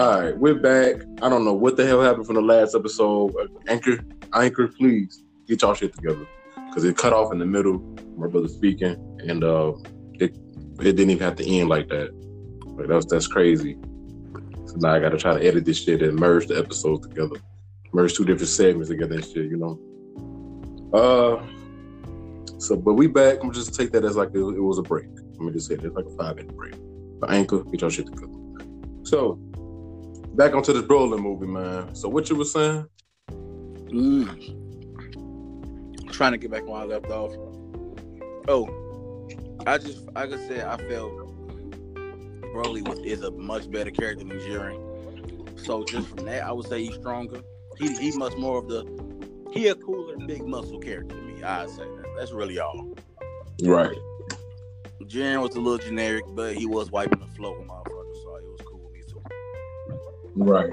All right, we're back. I don't know what the hell happened from the last episode. Uh, Anchor, Anchor, please get y'all shit together because it cut off in the middle. My brother speaking, and uh, it it didn't even have to end like that. Like that's that's crazy. So now I got to try to edit this shit and merge the episodes together, merge two different segments together and shit. You know. Uh, so but we back. I'm just take that as like it, it was a break. Let me just say it's like a five minute break. But Anchor, get your shit together. So back onto this Broly movie, man. So what you were saying? Mm. Trying to get back where I left off. Oh, I just like I said, I felt Broly was is a much better character than Jiren. So just from that, I would say he's stronger. He he much more of the he a cooler big muscle character to me. I'd say that. That's really all. Right. Jiren was a little generic, but he was wiping the floor with motherfuckers, Right.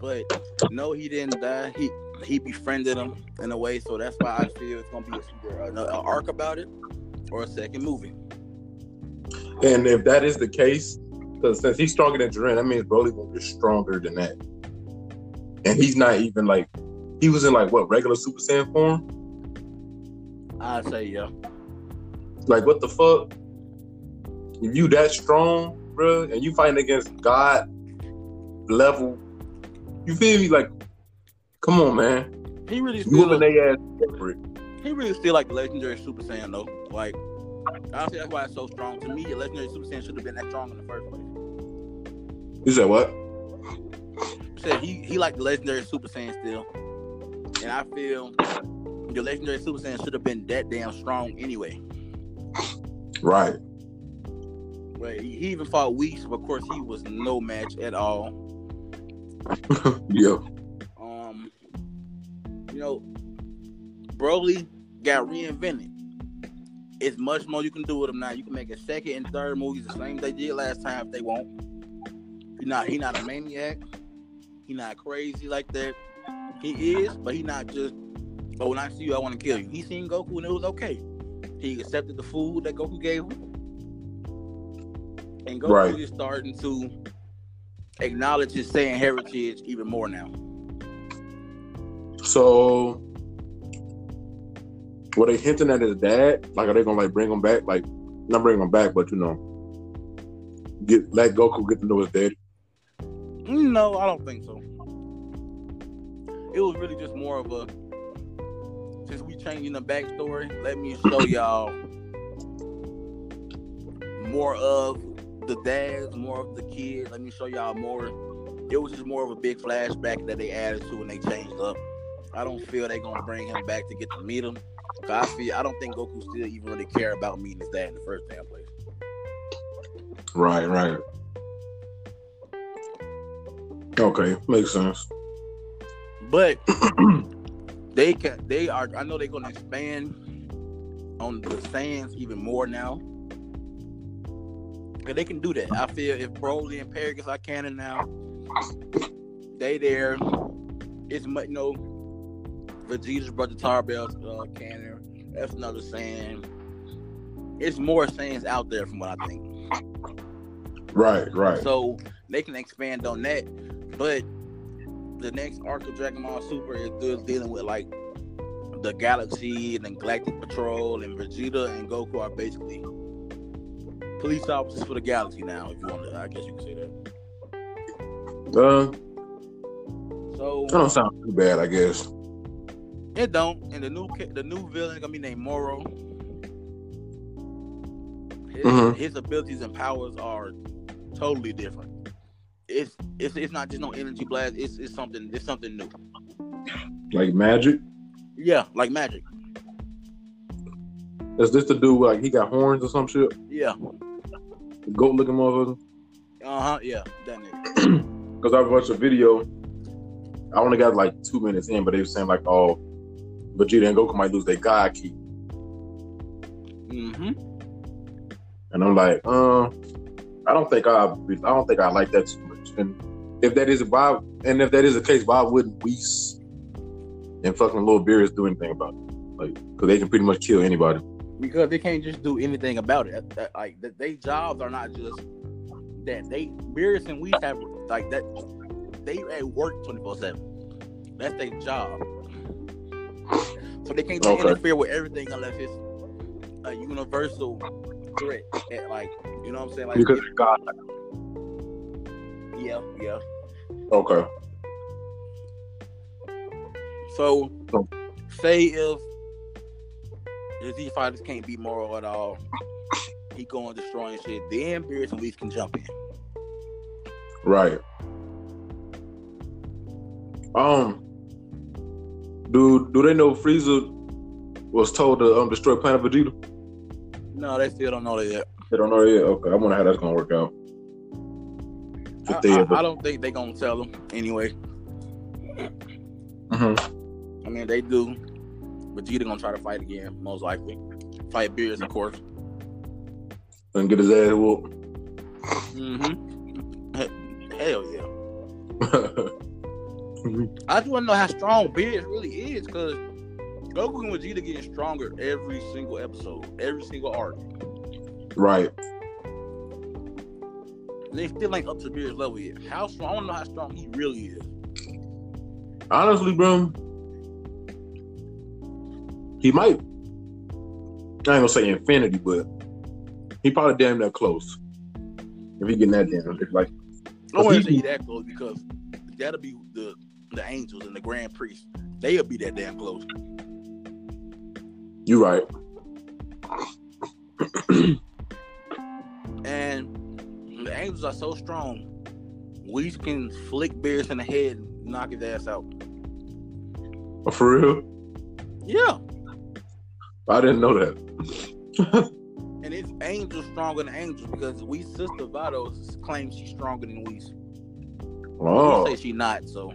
But no, he didn't die. He he befriended him in a way, so that's why I feel it's gonna be either an arc about it or a second movie. And if that is the case, because since he's stronger than Jiren, that means Broly gonna be stronger than that. And he's not even like he was in like what regular Super Saiyan form. I say yeah. Like what the fuck? If you that strong, bro, and you fighting against God level, you feel me? Like, come on, man. He really You whooping their ass separate. he really still like legendary Super Saiyan though. Like honestly, that's why it's so strong. To me, legendary Super Saiyan should have been that strong in the first place. You said what? Said he he like the legendary Super Saiyan still, and I feel the legendary Super Saiyan should have been that damn strong anyway. Right. He he even fought Weeks, but of course he was no match at all. yeah. Um, you know, Broly got reinvented. It's much more you can do with him now. You can make a second and third movies the same they did last time if they want. He not he not a maniac. He not crazy like that. He is, but he not just. Oh, when I see you, I want to kill you. He seen Goku and it was okay. He accepted the food that Goku gave him, and Goku Right. is starting to acknowledge his Saiyan heritage even more now. So, were they hinting at his dad? Like, are they gonna like bring him back? Like, not bring him back, but you know, get let Goku get to know his daddy. No, I don't think so. It was really just more of a since we changing the backstory, let me show y'all more of the dads, more of the kids. Let me show y'all more. It was just more of a big flashback that they added to and they changed up. I don't feel they're gonna bring him back to get to meet him. I feel I don't think Goku still even really care about meeting his dad in the first damn place. Right, right. Okay, makes sense. But they can they are I know they're gonna expand on the Saiyans even more now. And they can do that. I feel if Broly and Paragus are canon now, they there. It's much you know Vegeta's brother Tarble's uh, canon. That's another Saiyan. It's more Saiyans out there from what I think. Right, right. So they can expand on that. But the next arc of Dragon Ball Super is still dealing with like the galaxy and the Galactic Patrol and Vegeta and Goku are basically police officers for the galaxy now, if you want to I guess you can say that. Uh, So that don't sound too bad, I guess. it don't. And the new the new villain gonna be named Moro. His, Mhm. his abilities and powers are totally different. It's it's it's not just no energy blast. It's it's something it's something new. Like magic. Yeah, like magic. Is this to do with, like he got horns or some shit? Yeah. Goat looking motherfucker. Uh huh. Yeah. That nigga. Because I watched a video. I only got like two minutes in, but they were saying like, oh, Vegeta and Goku might lose their God Ki, Mm-hmm. and I'm like, uh, I don't think I, I don't think I like that too much. And if that is why, and if that is the case, why wouldn't Whis and fucking Little Beerus do anything about it? Like, because they can pretty much kill anybody. Because they can't just do anything about it. Like they jobs are not just that. They Beerus and we have like that. They at work twenty four seven. That's their job. So they can't Okay. interfere with everything unless it's a universal threat. At like you know what I'm saying? Like Because God. yeah, yeah. Okay. So- say if the Z fighters can't be moral at all, he going destroying shit. Then Beerus and Whis can jump in. Right. Um. Do do they know Frieza was told to um destroy Planet Vegeta? No, they still don't know that yet. They don't know yet. Okay, I wonder how that's gonna work out. I, they I- ever- I don't think they're gonna tell them anyway. Mhm. I mean, they do. Vegeta gonna try to fight again, most likely. Fight Beerus, of course. and get his ass whooped. Mm-hmm. Hell yeah. I just want to know how strong Beerus really is, because Goku and Vegeta getting stronger every single episode, every single arc. right. They still ain't up to Beerus level yet. How strong? I want to know how strong he really is. Honestly, bro, he might. I ain't gonna say infinity, but he probably damn that close. If he getting that damn, it's like I don't want to he- that close because that'll be the the angels and the grand priest. They'll be that damn close. you right. And the angels are so strong. Whis can flick Beerus in the head and knock his ass out. Oh, For real, Yeah. I didn't know that. And it's Angel stronger than Angel because Whis sister Vados claims she's stronger than Whis. Oh, Whis say she not, so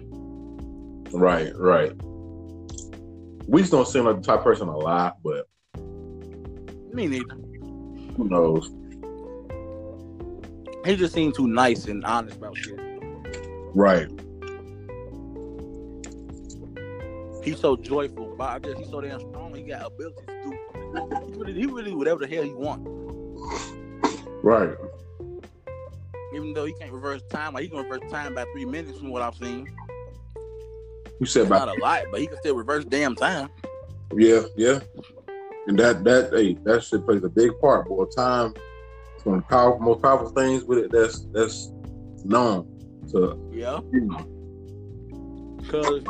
right, right. Whis just don't seem like the type person to lie, but me neither. who knows? He just seemed too nice and honest about shit. Right. He's so joyful, but I guess he's so damn strong. He got abilities to do. He really, he really whatever the hell he want. Right. Even though he can't reverse time, like he can reverse time by three minutes from what I've seen. You said It's about not a lot, but he can still reverse damn time. yeah, yeah. And that that hey, that shit plays a big part. Boy, time is one of the powerful, most powerful things with it. That's that's known to Yeah, because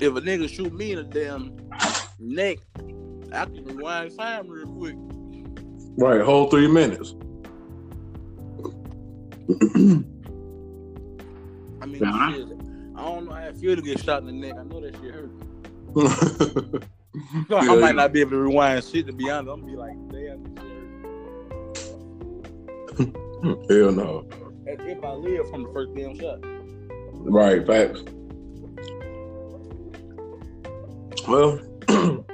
if a nigga shoot me in the damn neck, I can rewind time real quick. Right, whole three minutes. I mean, Yeah. shit, I don't know how it feel to get shot in the neck. I know that shit hurt. So I might yeah. not be able to rewind shit. To be honest, I'm gonna be like, damn. Hell no. As if I live from the first damn shot. Right, facts. Well,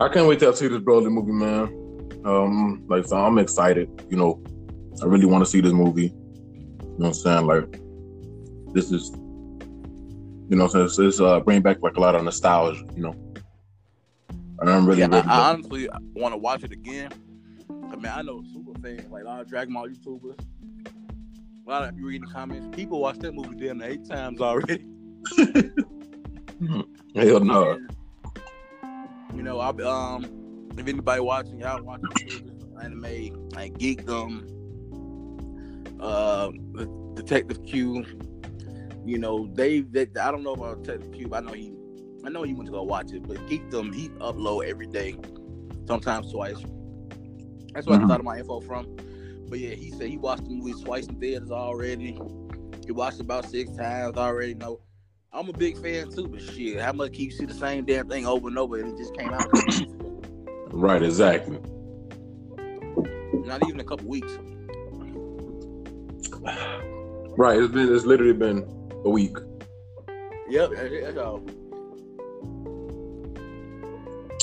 I can't wait to see this Broly movie, man. Um, like so I'm excited. You know, I really want to see this movie. You know what I'm saying? Like, this is, you know, so it's, it's uh bring back like a lot of nostalgia. You know, and I'm really yeah, I, ready. I honestly want to watch it again. I mean, I know super fans, like a lot of Dragon Ball YouTubers. A lot of you reading the comments. People watch that movie damn eight times already. Hell no. And, you know, I'll um, if anybody watching, y'all watch YouTubers, anime, like Geekdom, uh, Detective Q. You know, they, they I don't know about Detective Q, but I know he, I know he went to go watch it. But Geekdom, he upload every day, sometimes twice. That's where I Mhm. a lot of my info from. But yeah, he said he watched the movie twice in theaters already. He watched about six times already. No, I'm a big fan too, but shit, how much can you see the same damn thing over and over and it just came out? a couple weeks ago? Right, exactly. Not even a couple weeks. Right, it's been it's literally been a week. Yep, that's all.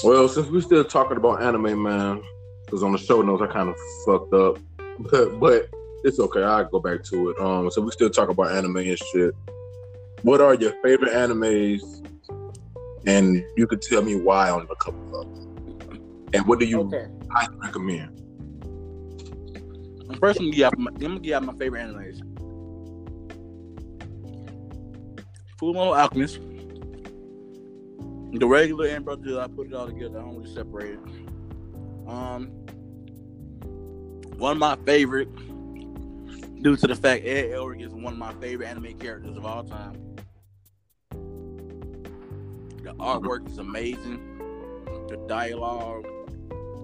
Well, since we're still talking about anime, man, because on the show notes I kind of fucked up, but but it's okay. I'll go back to it. Um, so we still talk about anime and shit. What are your favorite animes? And you could tell me why on a couple of them. And what do you Okay. highly recommend? First, I'm gonna give out my, I'm gonna give out my favorite animes. Fullmetal Alchemist, the regular and Brotherhood. I put it all together. I don't really separate it. Um, one of my favorite, due to the fact Ed Elric is one of my favorite anime characters of all time. The artwork is amazing. The dialogue,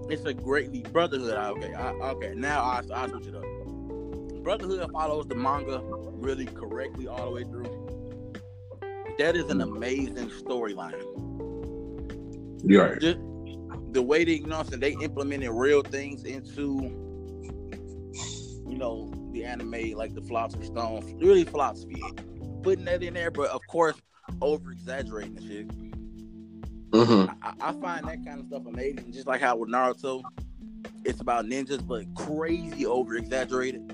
it's a greatly Brotherhood. Okay, I, okay. Now I I switch it up. Brotherhood follows the manga really correctly all the way through. That is an amazing storyline. You're right. Just the way they, you know, what I'm saying they implemented real things into, you know, the anime, like the philosophy stone, really philosophy, putting that in there, but of course, over exaggerating the shit. Mm-hmm. I, I find that kind of stuff amazing. Just like how with Naruto, it's about ninjas, but crazy over exaggerated.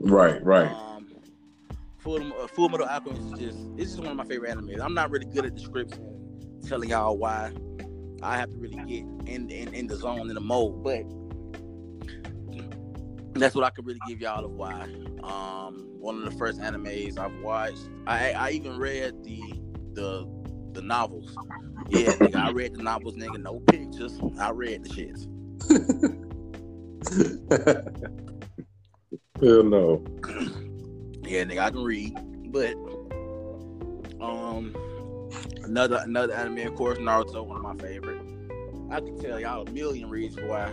Right, right. Um, Full, uh, Full Metal Alchemist is just it's just one of my favorite animes. I'm not really good at description, telling y'all why. I have to really get in in, in the zone in the mode, but that's what I could really give y'all of why. Um, one of the first animes I've watched. I I even read the the the novels. Yeah, nigga, I read the novels, nigga. No pictures. I read the shits. Hell no. Yeah, nigga, I can read, but um, another another anime, of course, Naruto, one of my favorite. I can tell y'all a million reasons why,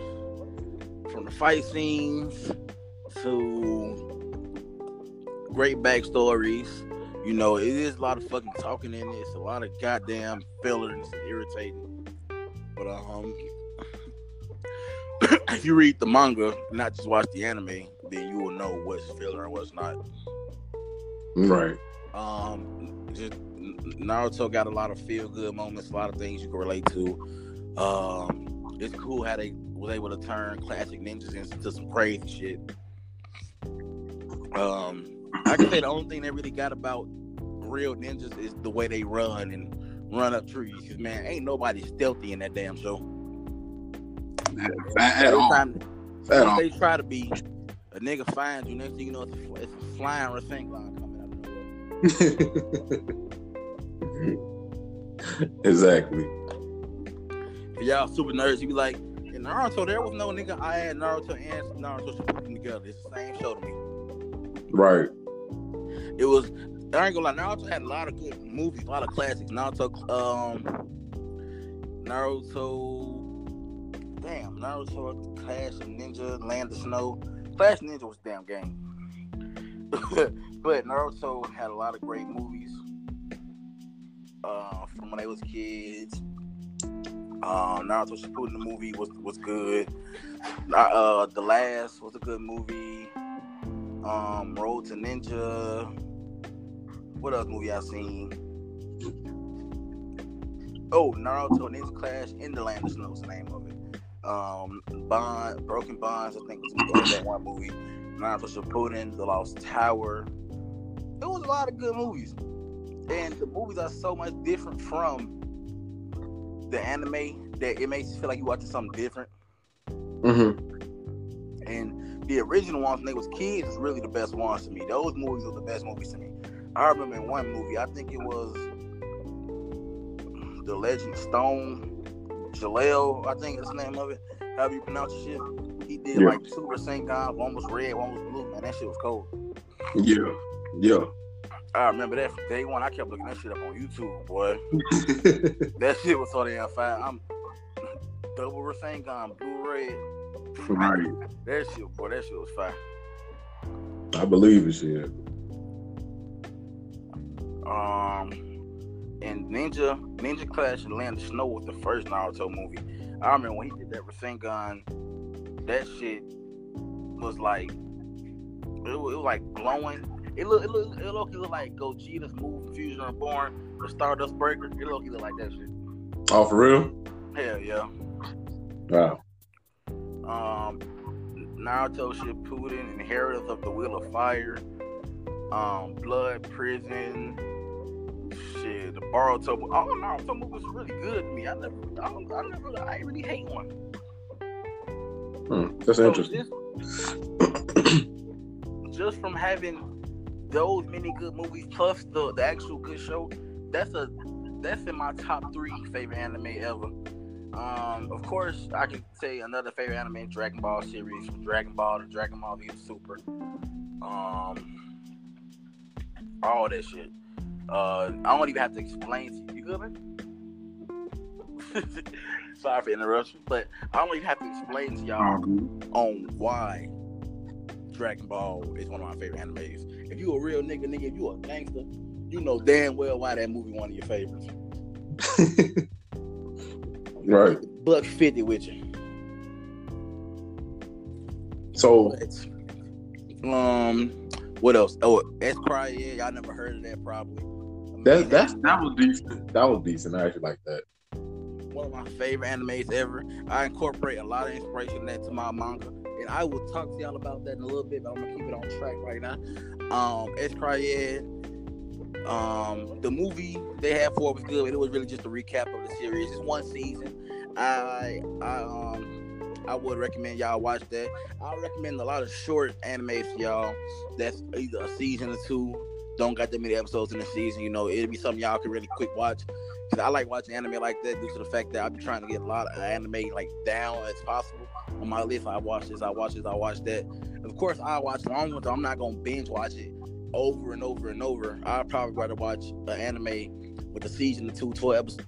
from the fight scenes to great backstories. You know, it is a lot of fucking talking in it. It's a lot of goddamn filler and it's irritating. But um, if you read the manga, not just watch the anime, then you will know what's filler and what's not. Right. Um, just Naruto got a lot of feel good moments, a lot of things you can relate to. Um, it's cool how they was able to turn classic ninjas into some crazy shit. Um, I can say the only thing they really got about real ninjas is the way they run and run up trees. 'Cause, man, ain't nobody stealthy in that damn show. At Every all. time At all. they try to be, a nigga finds you. Next thing you know, it's a, it's a flying Rasengan coming out exactly. For y'all super nerds, you be like, in Naruto, there was no nigga. I had Naruto and Naruto together. It's the same show to me. Right. It was. I ain't gonna lie. Naruto had a lot of good movies, a lot of classics. Naruto, um, Naruto. Damn, Naruto, Clash of Ninja, Land of Snow. Clash Ninja was a damn game. but Naruto had a lot of great movies. Uh, from when they was kids. Um, Naruto Shippuden the movie was was good. Uh, The Last was a good movie. Um, Road to Ninja. What else movie I seen? Oh, Naruto Ninja Clash in the Land of Snow is the name of it. Um, Bond, Broken Bonds, I think was was that one movie. Naruto Shippuden, The Lost Tower. It was a lot of good movies, and the movies are so much different from the anime that it makes you feel like you watching something different. Mm-hmm. And the original ones when they was kids was really the best ones to me. Those movies were the best movies to me. I remember in one movie, I think it was The Legend Stone, Jaleel, I think that's the name of it. However you pronounce the shit. He did Yeah. like two Rasengan, one was red, one was blue. Man, that shit was cold. Yeah. Yeah. I remember that from day one. I kept looking that shit up on YouTube, boy. That shit was so damn fire. I'm double Rasengan, blue red. right. That shit, boy, that shit was fire. I believe it, shit. Um, and Ninja Ninja Clash and Land of Snow was the first Naruto movie. I remember when he did that Rasengan, that shit was like it was, it was like glowing. It looked it looked it looked, it looked like Gogeta's move Fusion Reborn, the Stardust Breaker. It looked it looked like that shit. Oh, for real? Hell yeah. Wow. Um, Naruto Shippuden, Inheritance of the Will of Fire, um, Blood Prison, the Boruto. All Naruto movies was really good to me. I never, I, don't, I never, I really hate one. Hmm, that's so interesting. Just, just from having those many good movies plus the, the actual good show, that's a that's in my top three favorite anime ever. Um, of course, I can say another favorite anime, Dragon Ball series, from Dragon Ball to Dragon Ball Z Super. Um, all that shit. Uh, I don't even have to explain to you. You good, man? Sorry for interruption, but I don't even have to explain to y'all on why Dragon Ball is one of my favorite animes. If you a real nigga, nigga, if you a gangster, you know damn well why that movie one of your favorites. right. Buck fifty with you. So, but, um, what else? Oh, S Cry. Yeah, y'all never heard of that probably. That that's that was decent. That was decent. I actually like that. One of my favorite animes ever. I incorporate a lot of inspiration into my manga, and I will talk to y'all about that in a little bit. But I'm gonna keep it on track right now. Um, S Cry. Um, the movie they had for it was good. But it was really just a recap of the series. It's one season. I I um I would recommend y'all watch that. I recommend a lot of short animes for y'all. That's either a season or two. Don't got that many episodes in the season. You know, it'll be something y'all can really quick watch. Cause I like watching anime like that due to the fact that I've been trying to get a lot of anime like down as possible on my list. I watch this, I watch this, I watch that. Of course, I watch long ones. I'm not gonna binge watch it over and over and over. I'd probably rather watch an anime with a season of two, 12 episodes,